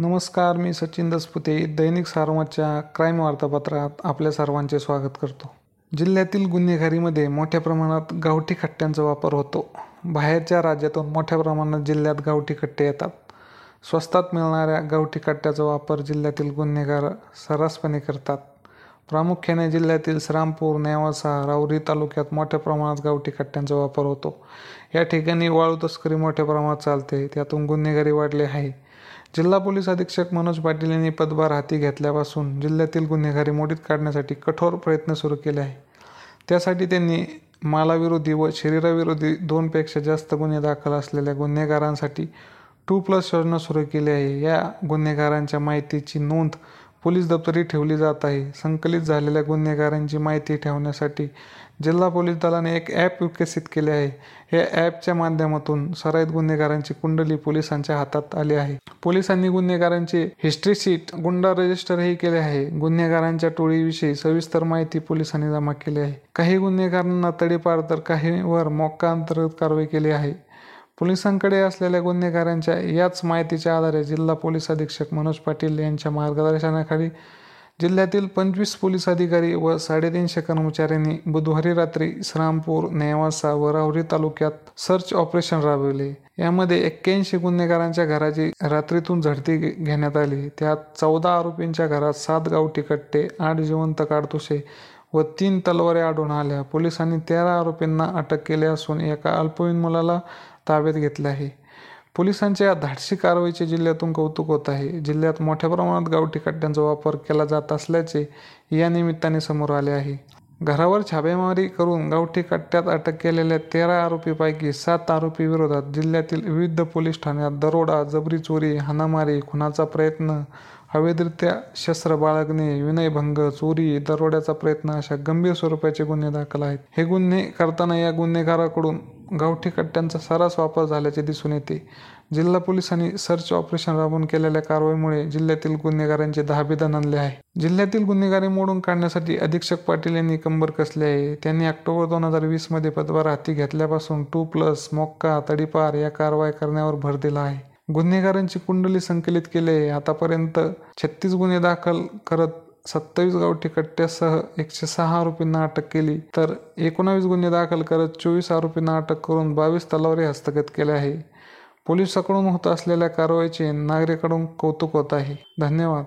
नमस्कार मी सचिन दसपुते दैनिक सारवाच्या क्राईम वार्तापत्रात आपल्या सर्वांचे स्वागत करतो. जिल्ह्यातील गुन्हेगारीमध्ये मोठ्या प्रमाणात गावठी खट्ट्यांचा वापर होतो. बाहेरच्या राज्यातून मोठ्या प्रमाणात जिल्ह्यात गावठी खट्टे येतात. स्वस्तात मिळणाऱ्या गावठी खट्ट्याचा वापर जिल्ह्यातील गुन्हेगार सर्रासपणे करतात. प्रामुख्याने जिल्ह्यातील श्रामपूर नेवासा राऊरी तालुक्यात मोठ्या प्रमाणात गावठी खट्ट्यांचा वापर होतो. या ठिकाणी वाळू तस्करी मोठ्या प्रमाणात चालते त्यातून गुन्हेगारी वाढले आहे. जिल्हा पोलीस अधीक्षक मनोज पाटील यांनी पदभार हाती घेतल्यापासून जिल्ह्यातील गुन्हेगारी मोडीत काढण्यासाठी कठोर प्रयत्न सुरू केले आहे त्यासाठी त्यांनी मालाविरोधी व शरीराविरोधी दोनपेक्षा जास्त गुन्हे दाखल असलेल्या गुन्हेगारांसाठी टू प्लस योजना सुरू केली आहे. या गुन्हेगारांच्या माहितीची नोंद पोलीस दप्तरी ठेवली जात आहे. संकलित झालेल्या गुन्हेगारांची माहिती ठेवण्यासाठी जिल्हा पोलीस दलाने एक ॲप विकसित केले आहे. या ॲपच्या माध्यमातून सराईत गुन्हेगारांची कुंडली पोलिसांच्या हातात आली आहे. पोलिसांनी गुन्हेगारांची हिस्ट्री शीट गुंडा रजिस्टरही केले आहे. गुन्हेगारांच्या टोळीविषयी सविस्तर माहिती पोलिसांनी जमा केली आहे. काही गुन्हेगारांना तडीपार तर काहीवर मोक्का अंतर्गत कारवाई केली आहे. पोलिसांकडे असलेल्या गुन्हेगारांच्या याच माहितीच्या आधारे जिल्हा पोलीस अधीक्षक मनोज पाटील यांच्या मार्गदर्शनाखाली जिल्ह्यातील पंचवीस पोलीस अधिकारी व साडेतीनशे कर्मचाऱ्यांनी बुधवारी रात्री श्रामपूर नेवासा व राहुरी तालुक्यात सर्च ऑपरेशन राबविले. यामध्ये एक्क्याऐंशी गुन्हेगारांच्या घराची रात्रीतून झडती घेण्यात आली. त्यात चौदा आरोपींच्या घरात सात गावठी कट्टे आठ जिवंत काडतुसे व तीन तलवारे आढळून आल्या. पोलिसांनी तेरा आरोपींना अटक केली असून एका अल्पवयीन मुलाला ताब्यात घेतले आहे. पोलिसांच्या या धाडसी कारवाईचे जिल्ह्यातून कौतुक होत आहे. जिल्ह्यात मोठ्या प्रमाणात गावठी कट्ट्यांचा वापर केला जात असल्याचे या निमित्ताने समोर आले आहे. घरावर छापेमारी करून गावठी कट्ट्यात अटक केलेल्या तेरा आरोपीपैकी सात आरोपी विरोधात जिल्ह्यातील विविध पोलीस ठाण्यात दरोडा जबरी चोरी हाणामारी खुनाचा प्रयत्न अवैधरित्या शस्त्र बाळगणे विनयभंग चोरी दरोड्याचा प्रयत्न अशा गंभीर स्वरूपाचे गुन्हे दाखल आहेत. हे गुन्हे करताना या गुन्हेगाराकडून गावठी कट्ट्यांचा सर्रास वापर झाल्याचे दिसून येते. जिल्हा पोलिसांनी सर्च ऑपरेशन राबवून केलेल्या कारवाईमुळे जिल्ह्यातील गुन्हेगारांचे दहाबेदान आणले आहे. जिल्ह्यातील गुन्हेगारी मोडून काढण्यासाठी अधीक्षक पाटील यांनी कंबर कसले आहे? त्यांनी ऑक्टोबर दोन हजार वीसमध्ये पदभार हाती घेतल्यापासून टू प्लस मोक्का तडीपार या कारवाई करण्यावर भर दिला आहे. गुन्हेगारांची कुंडली संकलित केली आहे. आतापर्यंत छत्तीस गुन्हे दाखल करत सत्तावीस गावठी कट्ट्यासह एकशे सहा आरोपींना अटक केली. तर एकोणावीस गुन्हे दाखल करत चोवीस आरोपींना अटक करून बावीस तलावरी हस्तगत केले आहे. पोलिसांकडून होत असलेल्या कारवाईचे नागरिकांकडून कौतुक होत आहे. धन्यवाद.